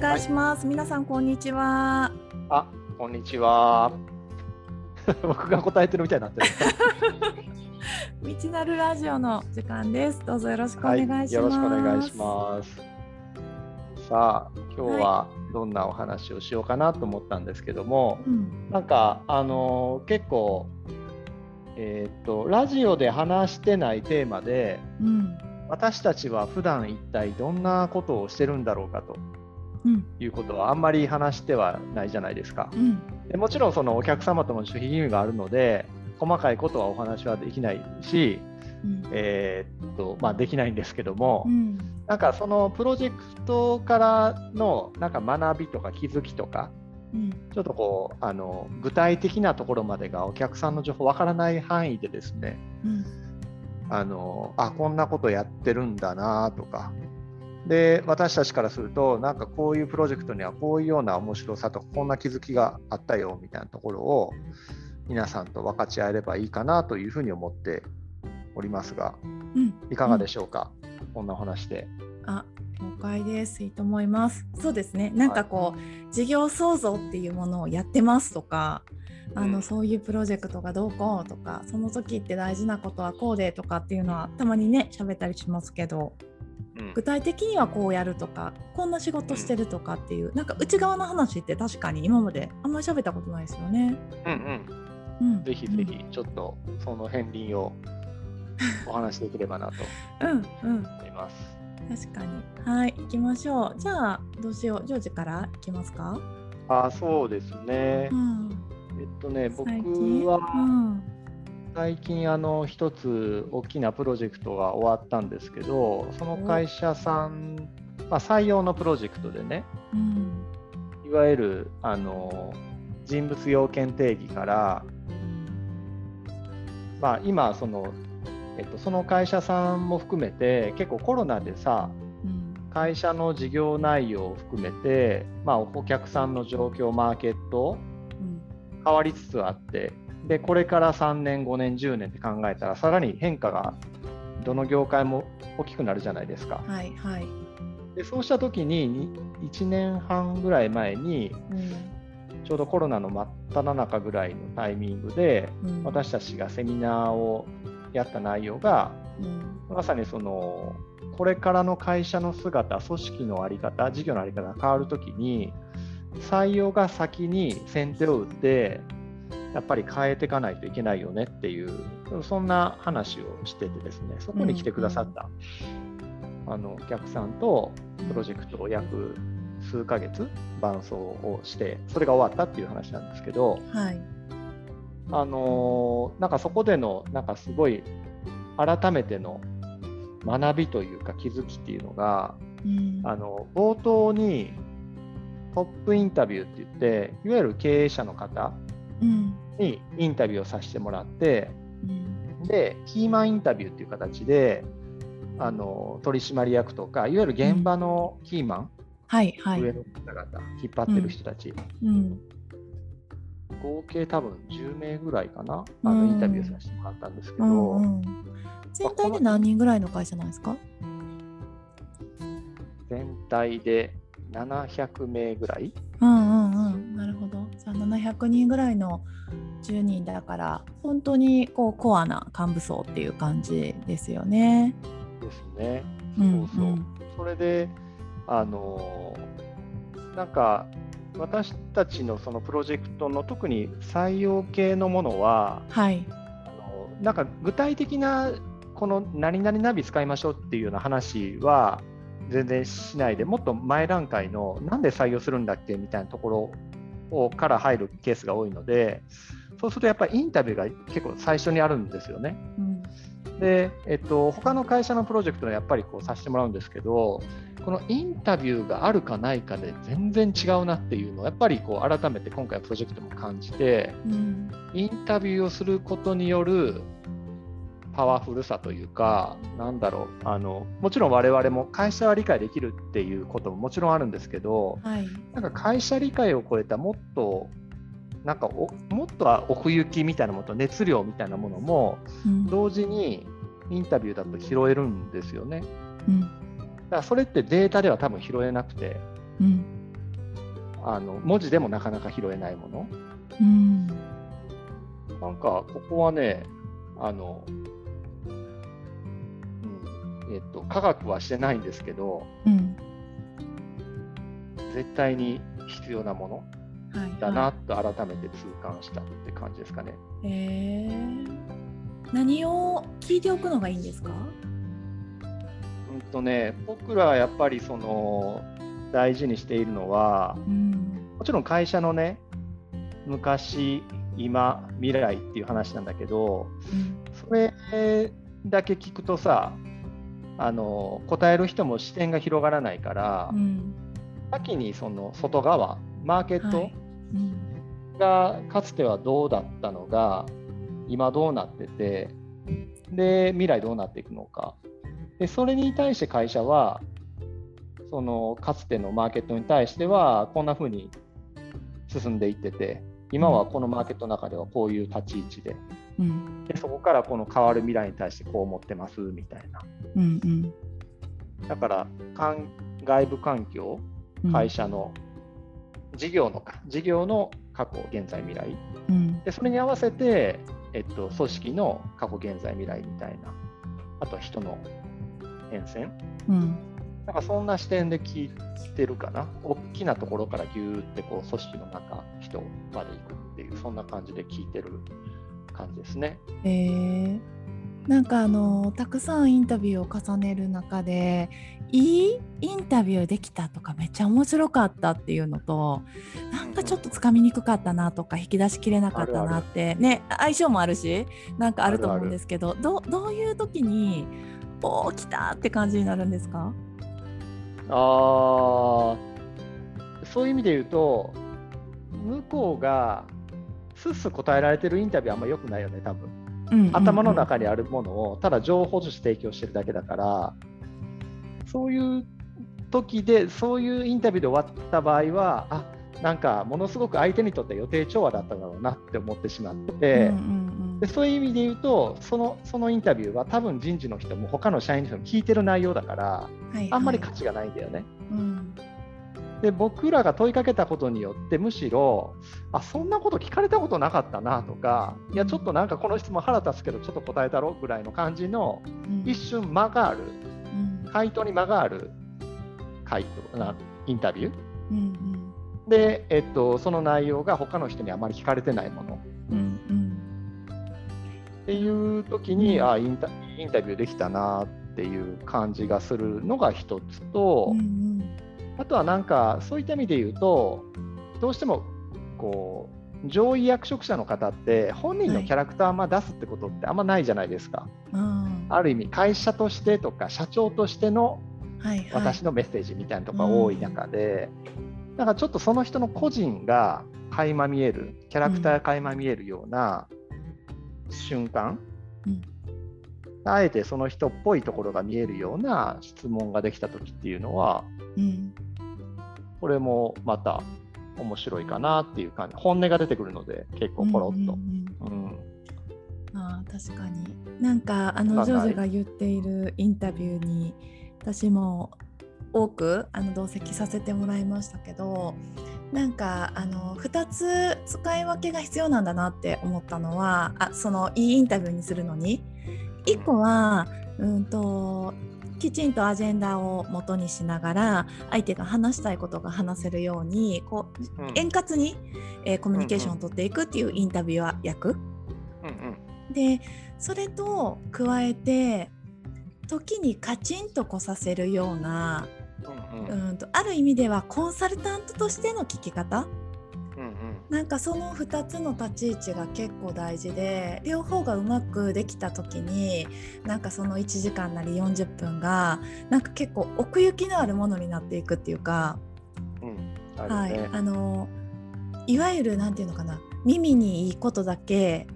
願いします。皆さんこんにちは。あ、こんにちは。僕が答えてるみたいになってる。道なるラジオの時間です。どうぞよろしくお願いします。はい、よろしくお願いします。さあ、今日はどんなお話をしようかなと思ったんですけども、はい、なんかあの結構えー、っとラジオで話してないテーマで、うん、私たちは普段一体どんなことをしてるんだろうかということはあんまり話してはないじゃないですか。うん、でもちろんそのお客様との守秘義務があるので細かいことはお話はできないし、うん、えー、っとまあ、できないんですけども、うん、なんかそのプロジェクトからのなんか学びとか気づきとか、うん、ちょっとこうあの具体的なところまでがお客さんの情報わからない範囲でですね、うん、あのあこんなことやってるんだなとかで私たちからするとなんかこういうプロジェクトにはこういうような面白さとかこんな気づきがあったよみたいなところを皆さんと分かち合えればいいかなというふうに思っておりますが、うん、いかがでしょうか、うん、こんなお話で。あ了解です。いいと思います。そうですね。なんかこう、はい、事業創造っていうものをやってますとかあの、うん、そういうプロジェクトがどうこうとかその時って大事なことはこうでとかっていうのはたまにね喋ったりしますけど具体的にはこうやるとかこんな仕事してるとかっていうなんか内側の話って確かに今まであんまり喋ったことないですよね。うんうん。うん、ぜひぜひちょっとその片鱗を お話しできればなと思います。うんうん、確かに。はい、行きましょう。じゃあどうしよう。ジョージから行きますか？あ、そうですね。うん、えっとね、僕は、うん最近あの一つ大きなプロジェクトが終わったんですけどその会社さん、まあ、採用のプロジェクトでね、うん、いわゆるあの人物要件定義から、まあ、今その、えっと、その会社さんも含めて結構コロナでさ会社の事業内容を含めて、まあ、お客さんの状況マーケット変わりつつあってでこれから3年5年10年って考えたらさらに変化がどの業界も大きくなるじゃないですか。はいはい、でそうした時に1年半ぐらい前に、うん、ちょうどコロナの真っ只中ぐらいのタイミングで、うん、私たちがセミナーをやった内容が、うん、まさにそのこれからの会社の姿組織の在り方事業の在り方が変わる時に採用が先に先手を打ってやっぱり変えていかないといけないよねっていうそんな話をしててですねそこに来てくださった、うん、あのお客さんとプロジェクトを約数ヶ月伴走をしてそれが終わったっていう話なんですけど、はい、あのなんかそこでのなんかすごい改めての学びというか気づきっていうのが、うん、あの冒頭にトップインタビューって言っていわゆる経営者の方にインタビューをさせてもらって、うん、でキーマンインタビューっていう形であの取締役とかいわゆる現場のキーマン、うんはいはい、上の方々引っ張ってる人たち、うん、合計多分10名ぐらいかなあのインタビューさせてもらったんですけど、うんうん、全体で何人ぐらいの会社なんですか？全体で700名ぐらい。うんうんうん、なるほど。じゃあ700人ぐらいの10人だから本当にこうコアな幹部層っていう感じですよね。ですね。そうそう。うんうん、それであのなんか私たちのそのプロジェクトの特に採用系のものは、はい、あのなんか具体的なこの何々ナビ使いましょうっていうような話は全然しないでもっと前段階のなんで採用するんだっけみたいなところをから入るケースが多いのでそうするとやっぱりインタビューが結構最初にあるんですよね。うん、で、えっと、他の会社のプロジェクトはやっぱりこうさせてもらうんですけどこのインタビューがあるかないかで全然違うなっていうのをやっぱりこう改めて今回プロジェクトも感じて、うん、インタビューをすることによるパワフルさというか、なんだろう。あの、もちろん我々も会社は理解できるっていうことももちろんあるんですけど、はい、なんか会社理解を超えたもっと、なんかもっとは奥行きみたいなものと熱量みたいなものも、同時にインタビューだと拾えるんですよね。うん、だからそれってデータでは多分拾えなくて、うん、あの文字でもなかなか拾えないもの。うん、なんかここはねあの、うんえっと、科学はしてないんですけど、うん、絶対に必要なものだなと改めて痛感したって感じですかね。はいはい、えー、何を聞いておくのがいいんですか？うんとね、僕らはやっぱりその大事にしているのは、うん、もちろん会社のね昔今未来っていう話なんだけど、うん、それだけ聞くとさあの答える人も視点が広がらないから、うん、先にその外側マーケットがかつてはどうだったのが今どうなっててで未来どうなっていくのか。でそれに対して会社はそのかつてのマーケットに対してはこんな風に進んでいってて今はこのマーケットの中ではこういう立ち位置でうん、でそこからこの変わる未来に対してこう思ってますみたいな、うんうん、だから外部環境会社の事業の事業の過去現在未来、うん、でそれに合わせて、えっと、組織の過去現在未来みたいな。あとは人の変遷、うん、なんかそんな視点で聞いてるかな。大きなところからぎゅーってこう組織の中人まで行くっていうそんな感じで聞いてる感じですね。えー、なんかあのたくさんインタビューを重ねる中でいいインタビューできたとかめっちゃ面白かったっていうのとなんかちょっとつかみにくかったなとか引き出しきれなかったなってね相性もあるしなんかあると思うんですけどどどういう時におお来たって感じになるんですか？あそういう意味で言うと向こうがすっす答えられてるインタビューあんま良くないよね多分、うんうんうん、頭の中にあるものをただ情報として提供してるだけだからそういう時でそういうインタビューで終わった場合はあなんかものすごく相手にとって予定調和だっただろうなって思ってしまって、うんうんうん、でそういう意味で言うとそのそのインタビューは多分人事の人も他の社員の人も聞いてる内容だから、はいはい、あんまり価値がないんだよね。うんで僕らが問いかけたことによってむしろあそんなこと聞かれたことなかったなとかいやちょっとなんかこの質問腹立つけどちょっと答えたろぐらいの感じの一瞬間がある、うん、回答に間がある回答なインタビュー、うんうん、で、えっと、その内容が他の人にあまり聞かれてないもの、うんうん、っていう時に、あインタインタビューできたなっていう感じがするのが一つと。うんうんあとはなんかそういった意味で言うとどうしてもこう上位役職者の方って本人のキャラクターま出すってことってあんまないじゃないですか。はい、ある意味会社としてとか社長としての私のメッセージみたいなとこが多い中で、なんかちょっとその人の個人が垣間見えるキャラクターが垣間見えるような瞬間、うん、あえてその人っぽいところが見えるような質問ができた時っていうのは、うん、これもまた面白いかなっていう感じ。本音が出てくるので結構ポロッと。あ確かに。なんかあのジョージが言っているインタビューに私も多くあの同席させてもらいましたけどなんかあの2つ使い分けが必要なんだなって思ったのはあそのいいインタビューにするのに。1個はうんときちんとアジェンダを元にしながら相手が話したいことが話せるようにこう、うん、円滑に、えー、コミュニケーションを取っていくっていうインタビュアー役、うんうん、でそれと加えて時にカチンとこさせるような、うん、うん、とある意味ではコンサルタントとしての聞き方なんかその2つの立ち位置が結構大事で両方がうまくできた時になんかその1時間なり40分がなんか結構奥行きのあるものになっていくっていうか、うんね、はいあのいわゆる何て言うのかな耳にいいことだけ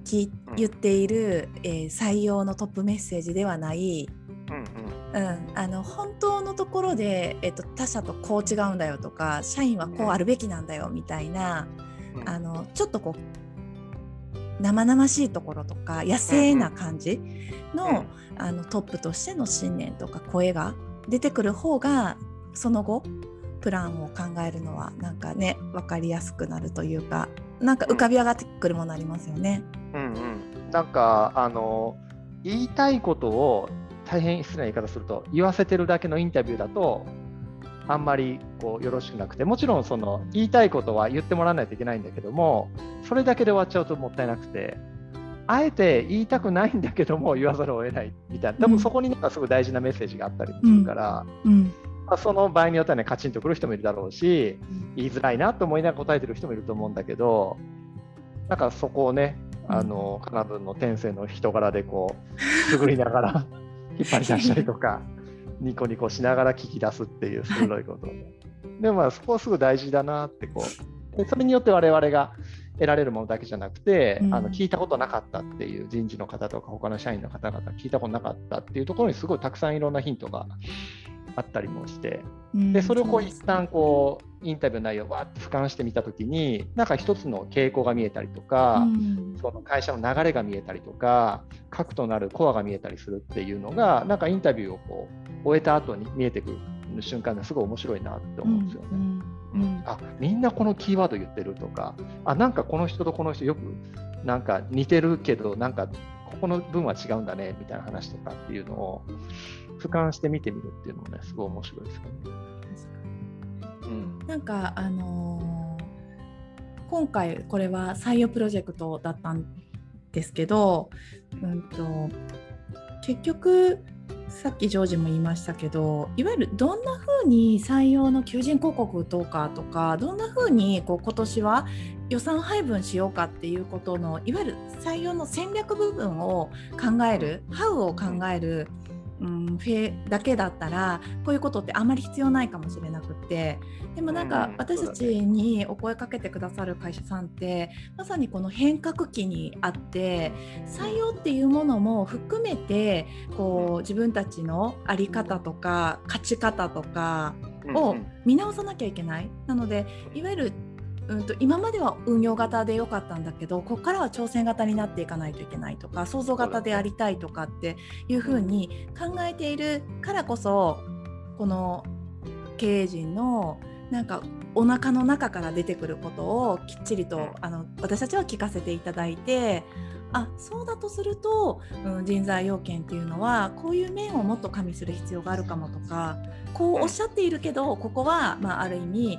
言っている、えー、採用のトップメッセージではない、うん、うん、あの本当のところで、えっと、他社とこう違うんだよとか社員はこうあるべきなんだよみたいな、あのちょっとこう生々しいところとか野生な感じの,、あのトップとしての信念とか声が出てくる方がその後プランを考えるのはなんかね分かりやすくなるというかなんか浮かび上がってくるものありますよね。うん、うん、なんかあの言いたいことを大変失礼な言い方すると言わせてるだけのインタビューだとあんまりこうよろしくなくてもちろんその言いたいことは言ってもらわないといけないんだけどもそれだけで終わっちゃうともったいなくてあえて言いたくないんだけども言わざるを得ないみたいな。多分そこになんかすごい大事なメッセージがあったりもするから、うん。うん。まあ、その場合によってはねカチンとくる人もいるだろうし言いづらいなと思いながら答えてる人もいると思うんだけどなんかそこをねあのカナブンの天性の人柄でこうくぐりながら 引っ張り出したりとかニコニコしながら聞き出すっていう鋭いこと。ででもまあそこはすごい大事だなってこう。でそれによって我々が得られるものだけじゃなくて、うん、あの聞いたことなかったっていう人事の方とか他の社員の方々聞いたことなかったっていうところにすごいたくさんいろんなヒントがあったりもして、でそれをこう一旦こうインタビュー内容をわって俯瞰してみた時になんか一つの傾向が見えたりとか、うん、その会社の流れが見えたりとか核となるコアが見えたりするっていうのがなんかインタビューをこう終えた後に見えてくる瞬間がすごい面白いなって思うんですよね。うんうん、あみんなこのキーワード言ってるとかあなんかこの人とこの人よくなんか似てるけどなんかここの分は違うんだねみたいな話とかっていうのを俯瞰して見てみるっていうのもねすごい面白いですよね。うん、なんかあのー、今回これは採用プロジェクトだったんですけど、うんと、結局さっきジョージも言いましたけどいわゆるどんな風に採用の求人広告打とうかとかどんな風にこう今年は予算配分しようかっていうことのいわゆる採用の戦略部分を考えるハウを考える、うん、フェだけだったらこういうことってあんまり必要ないかもしれなくって。でもなんか私たちにお声かけてくださる会社さんってまさにこの変革期にあって採用っていうものも含めてこう自分たちの在り方とか勝ち方とかを見直さなきゃいけない。なのでいわゆるうんと今までは運用型で良かったんだけどここからは挑戦型になっていかないといけないとか創造型でありたいとかっていうふうに考えているからこそこの経営陣のなんかお腹の中から出てくることをきっちりとあの私たちは聞かせていただいてあそうだとすると、うん、人材要件っていうのはこういう面をもっと加味する必要があるかもとかこうおっしゃっているけどここは、まあ、ある意味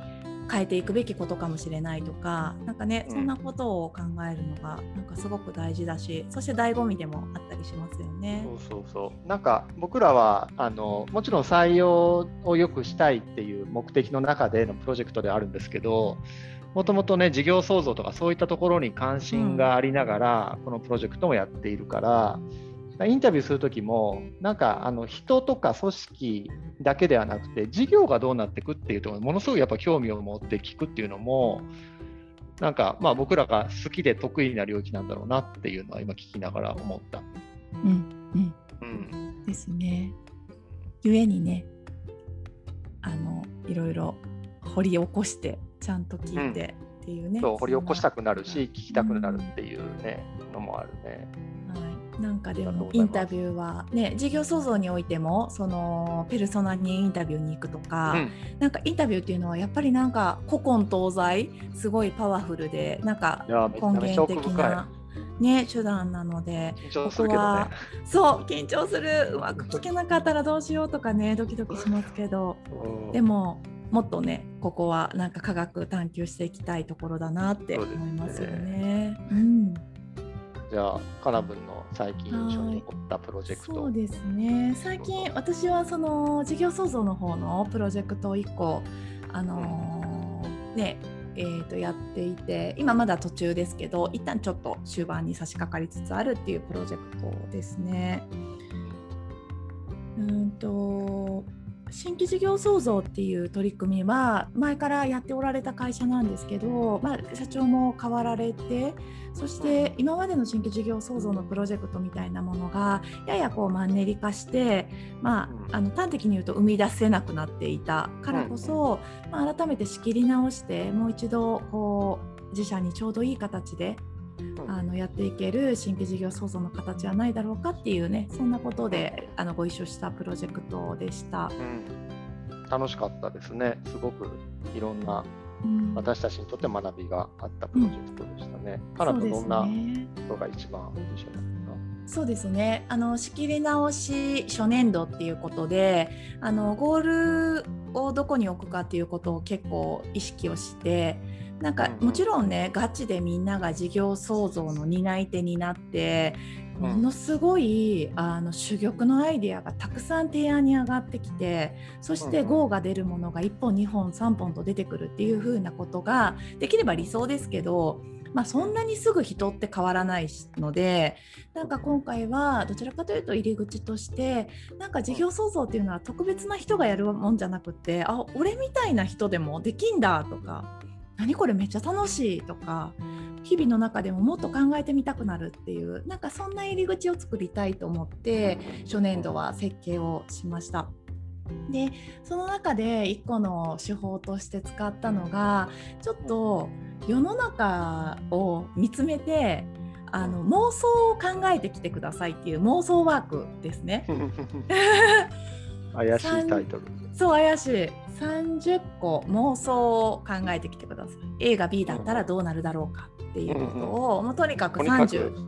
変えていくべきことかもしれないとか何かね、そんなことを考えるのがなんかすごく大事だしそして醍醐味でもあったりしますよね。そうそうそうなんか僕らはあのもちろん採用を良くしたいっていう目的の中でのプロジェクトではあるんですけどもともとね事業創造とかそういったところに関心がありながら、うん、このプロジェクトもやっているから。インタビューするときも、なんかあの人とか組織だけではなくて、事業がどうなっていくっていうところにものすごいやっぱ興味を持って聞くっていうのも、なんかまあ僕らが好きで得意な領域なんだろうなっていうのは今聞きながら思った。うんうんうん、ですね。ゆえにねあのいろいろ掘り起こしてちゃんと聞いてっていうね。うん、そう掘り起こしたくなるし聞きたくなるっていうね、のもあるね。なんかでもインタビューはね事業創造においてもそのペルソナにインタビューに行くとか、うん、なんかインタビューっていうのはやっぱりなんか古今東西すごいパワフルでなんか根源的な。ね、手段なので、ここはそう緊張する。うまく聞けなかったらどうしようとかねドキドキしますけど。でももっとねここはなんか科学探求していきたいところだなって思いますよね。うね。うんじゃあカナブンの最近印象に残ったプロジェクト。そうですね。最近私はその事業創造の方のプロジェクトを1個あのー、ねえー、とやっていて今まだ途中ですけど一旦ちょっと終盤に差し掛かりつつあるっていうプロジェクトですね。うんと新規事業創造っていう取り組みは前からやっておられた会社なんですけど、まあ、社長も変わられてそして今までの新規事業創造のプロジェクトみたいなものがややこうマンネリ化して、まあ、あの端的に言うと生み出せなくなっていたからこそ、まあ、改めて仕切り直してもう一度こう自社にちょうどいい形であのやっていける新規事業創造の形はないだろうかっていうねそんなことであのご一緒したプロジェクトでした。楽しかったですね。すごくいろんな、うん、私たちにとって学びがあったプロジェクトでしたね。かなとどんなことが一番印象だった？そうですね。あの仕切り直し初年度っていうことであのゴールをどこに置くかっていうことを結構意識をしてなんかもちろんねガチでみんなが事業創造の担い手になってものすごいあの珠玉のアイデアがたくさん提案に上がってきてそして GO が出るものが1本2本3本と出てくるっていう風なことができれば理想ですけどまあ、そんなにすぐ人って変わらないのでなんか今回はどちらかというと入り口としてなんか事業創造っていうのは特別な人がやるもんじゃなくてあ俺みたいな人でもできんだとか何これめっちゃ楽しいとか日々の中でももっと考えてみたくなるっていうなんかそんな入り口を作りたいと思って初年度は設計をしました。でその中で1個の手法として使ったのがちょっと世の中を見つめてあの妄想を考えてきてくださいっていう妄想ワークですね。怪しいタイトル。そう怪しい。30個妄想を考えてきてください。A が B だったらどうなるだろうかっていうことを、もうとにかく30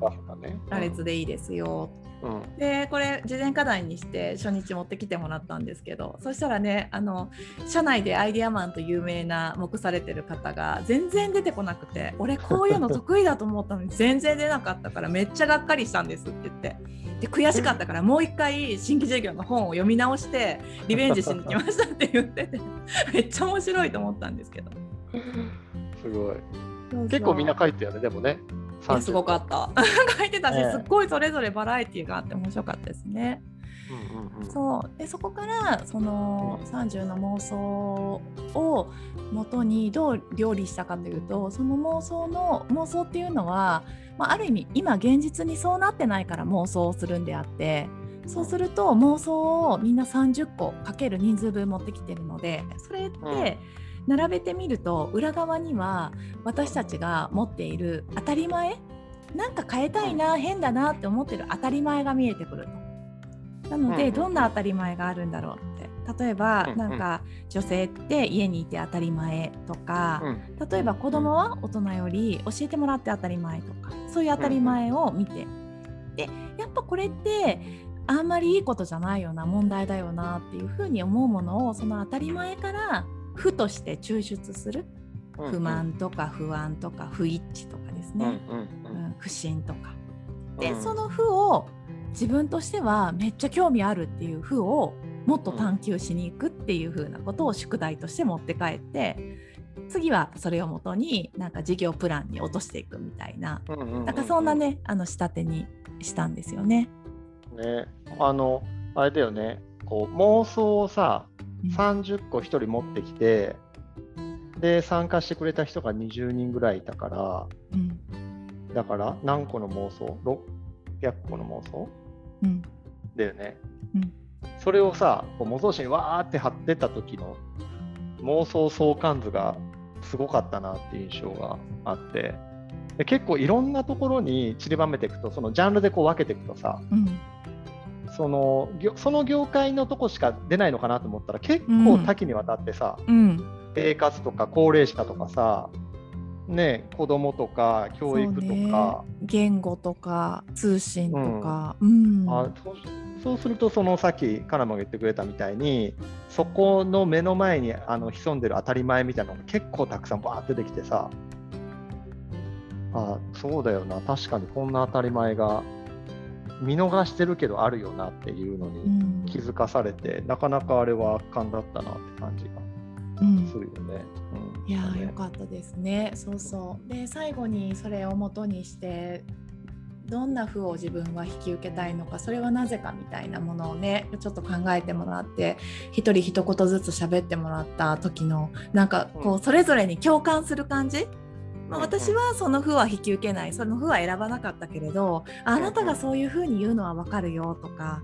羅列でいいですようん、でこれ事前課題にして初日持ってきてもらったんですけどそしたらねあの社内でアイデアマンと有名な目されてる方が全然出てこなくて俺こういうの得意だと思ったのに 全然出なかったからめっちゃがっかりしたんですって言って。で悔しかったからもう一回新規事業の本を読み直してリベンジしに来ましたって言ってて めっちゃ面白いと思ったんですけど。すごい。結構みんな書いてるねでもねすごかった。書いてたし、すっごいそれぞれバラエティーがあって面白かったですね。うんうんうん、そう。でそこからその30の妄想をもとにどう料理したかというとその妄想の妄想っていうのは、まあ、ある意味今現実にそうなってないから妄想をするんであってそうすると妄想をみんな30個かける人数分持ってきてるのでそれって、並べてみると裏側には私たちが持っている当たり前？なんか変えたいな変だなって思ってる当たり前が見えてくると。なので、どんな当たり前があるんだろうって。例えば、なんか女性って家にいて当たり前とか、例えば子供は大人より教えてもらって当たり前とかそういう当たり前を見て、でやっぱこれってあんまりいいことじゃないよな問題だよなっていうふうに思うものをその当たり前から負として抽出する、不満とか不安とか不一致とかですね、うん不信とか。で、その負を自分としてはめっちゃ興味あるっていう負をもっと探求しに行くっていう風なことを宿題として持って帰って次はそれをもとになんか事業プランに落としていくみたいな、なんかそんなねあの仕立てにしたんですよね。ね。あのあれだよね。こう妄想をさ30個1人持ってきて、で参加してくれた人が20人ぐらいいたから、うん、だから何個の妄想？600個の妄想、うん、だよね、うん、それをさ模造紙にわーって貼ってた時の妄想相関図がすごかったなっていう印象があってで結構いろんなところに散りばめていくとそのジャンルでこう分けていくとさ、うん、そのその業界のとこしか出ないのかなと思ったら結構多岐にわたってさ、うん、生活とか高齢者とかさね、子供とか教育とか、ね、言語とか通信とか、うん、うん、あそうするとそのさっきカナマが言ってくれたみたいにそこの目の前にあの潜んでる当たり前みたいなのが結構たくさんバーって出てきてさ。あそうだよな。確かにこんな当たり前が見逃してるけどあるよなっていうのに気づかされて、うん、なかなかあれは圧巻だったなって感じがするよね。うん、いや良、ね、かったですね。そうそう。で最後にそれをもとにしてどんな負を自分は引き受けたいのかそれはなぜかみたいなものをねちょっと考えてもらって一人一言ずつ喋ってもらった時のなんかこうそれぞれに共感する感じ、まあ、私はその負は引き受けないその負は選ばなかったけれどあなたがそういうふうに言うのは分かるよとか、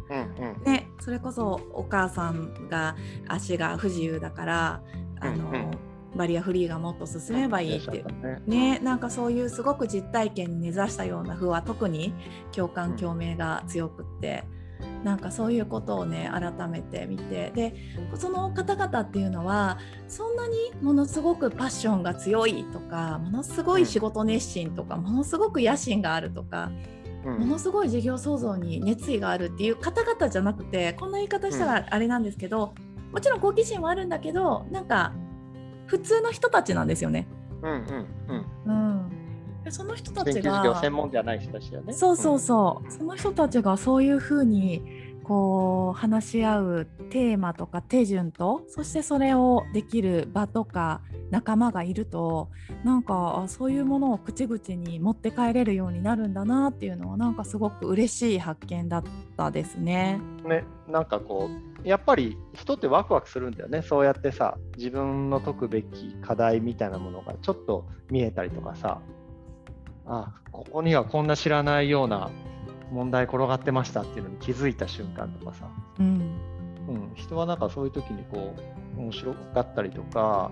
ね、それこそお母さんが足が不自由だからあの、バリアフリーがもっと進めばいいってね。ねなんかそういうすごく実体験に根ざしたような負は特に共感共鳴が強くって。なんかそういうことをね改めて見てでその方々っていうのはそんなにものすごくパッションが強いとかものすごい仕事熱心とか、ものすごく野心があるとか。ものすごい事業創造に熱意があるっていう方々じゃなくてこんな言い方したらあれなんですけど、もちろん好奇心もあるんだけどなんか普通の人たちなんですよね。うんうんうん。うん、その人たちが専門じゃない人たちだよね。そうそうそう。うん、その人たちがそういうふうにこう話し合うテーマとか手順とそしてそれをできる場とか仲間がいるとなんかそういうものを口々に持って帰れるようになるんだなっていうのはなんかすごく嬉しい発見だったですね。ねなんかこうやっぱり人ってワクワクするんだよねそうやってさ自分の解くべき課題みたいなものがちょっと見えたりとかさあここにはこんな知らないような問題転がってましたっていうのに気づいた瞬間とかさ、うん、うん、人はなんかそういう時にこう面白かったりとか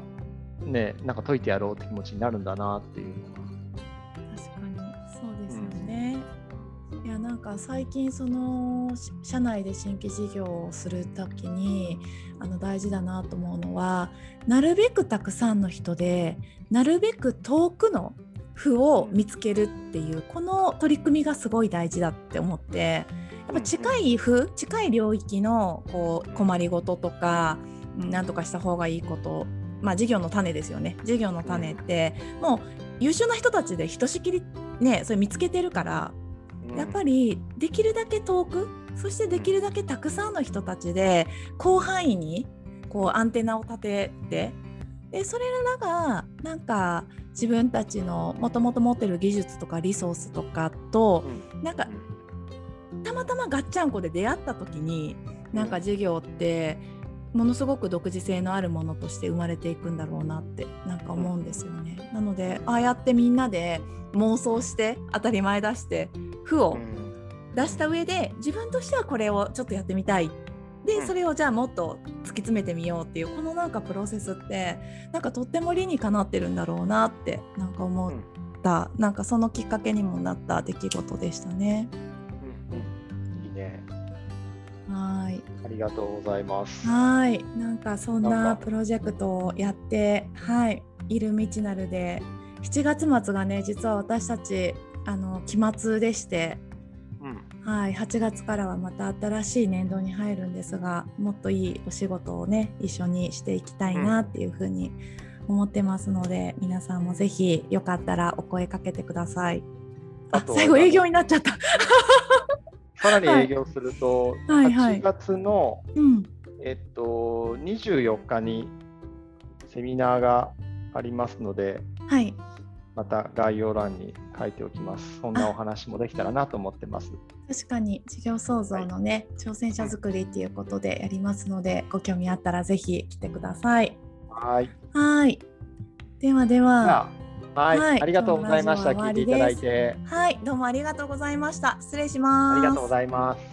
ねなんか解いてやろうって気持ちになるんだなっていうのは確かにそうですよね、うん、いやなんか最近その社内で新規事業をする時にあの大事だなと思うのはなるべくたくさんの人でなるべく遠くの負を見つけるっていうこの取り組みがすごい大事だって思ってやっぱ近い負近い領域のこう困りごととか何とかした方がいいことまあ事業の種ですよね。事業の種ってもう優秀な人たちでひとしきりねそれ見つけてるからやっぱりできるだけ遠くそしてできるだけたくさんの人たちで広範囲にこうアンテナを立ててでそれらがなんか自分たちのもともと持ってる技術とかリソースとかと、うん、なんかたまたまガッチャンコで出会った時になんか事業ってものすごく独自性のあるものとして生まれていくんだろうなってなんか思うんですよね。なのでああやってみんなで妄想して当たり前出して負を出した上で自分としてはこれをちょっとやってみたいっでそれをじゃあもっと突き詰めてみようっていうこのなんかプロセスってなんかとっても理にかなってるんだろうなってなんか思った、うん、なんかそのきっかけにもなった出来事でしたね。うんうん、いいね。はい。ありがとうございます。はい。なんかそんなプロジェクトをやってはい。いる道なるで7月末がね実は私たちあの期末でしてはい、8月からはまた新しい年度に入るんですがもっといいお仕事をね一緒にしていきたいなっていうふうに思ってますので、皆さんもぜひよかったらお声かけてください。あ最後営業になっちゃった。さらに営業すると、はい、8月の、はいはい、えっと、24日にセミナーがありますので、はい、また概要欄に書いておきます。そんなお話もできたらなと思ってます。確かに事業創造のね、はい、挑戦者作りっていうことでやりますので、ご興味あったらぜひ来てください。はい。はい。ではでは。はい、はい、ありがとうございました。聞いていただいて。はい、どうもありがとうございました。失礼します。ありがとうございます。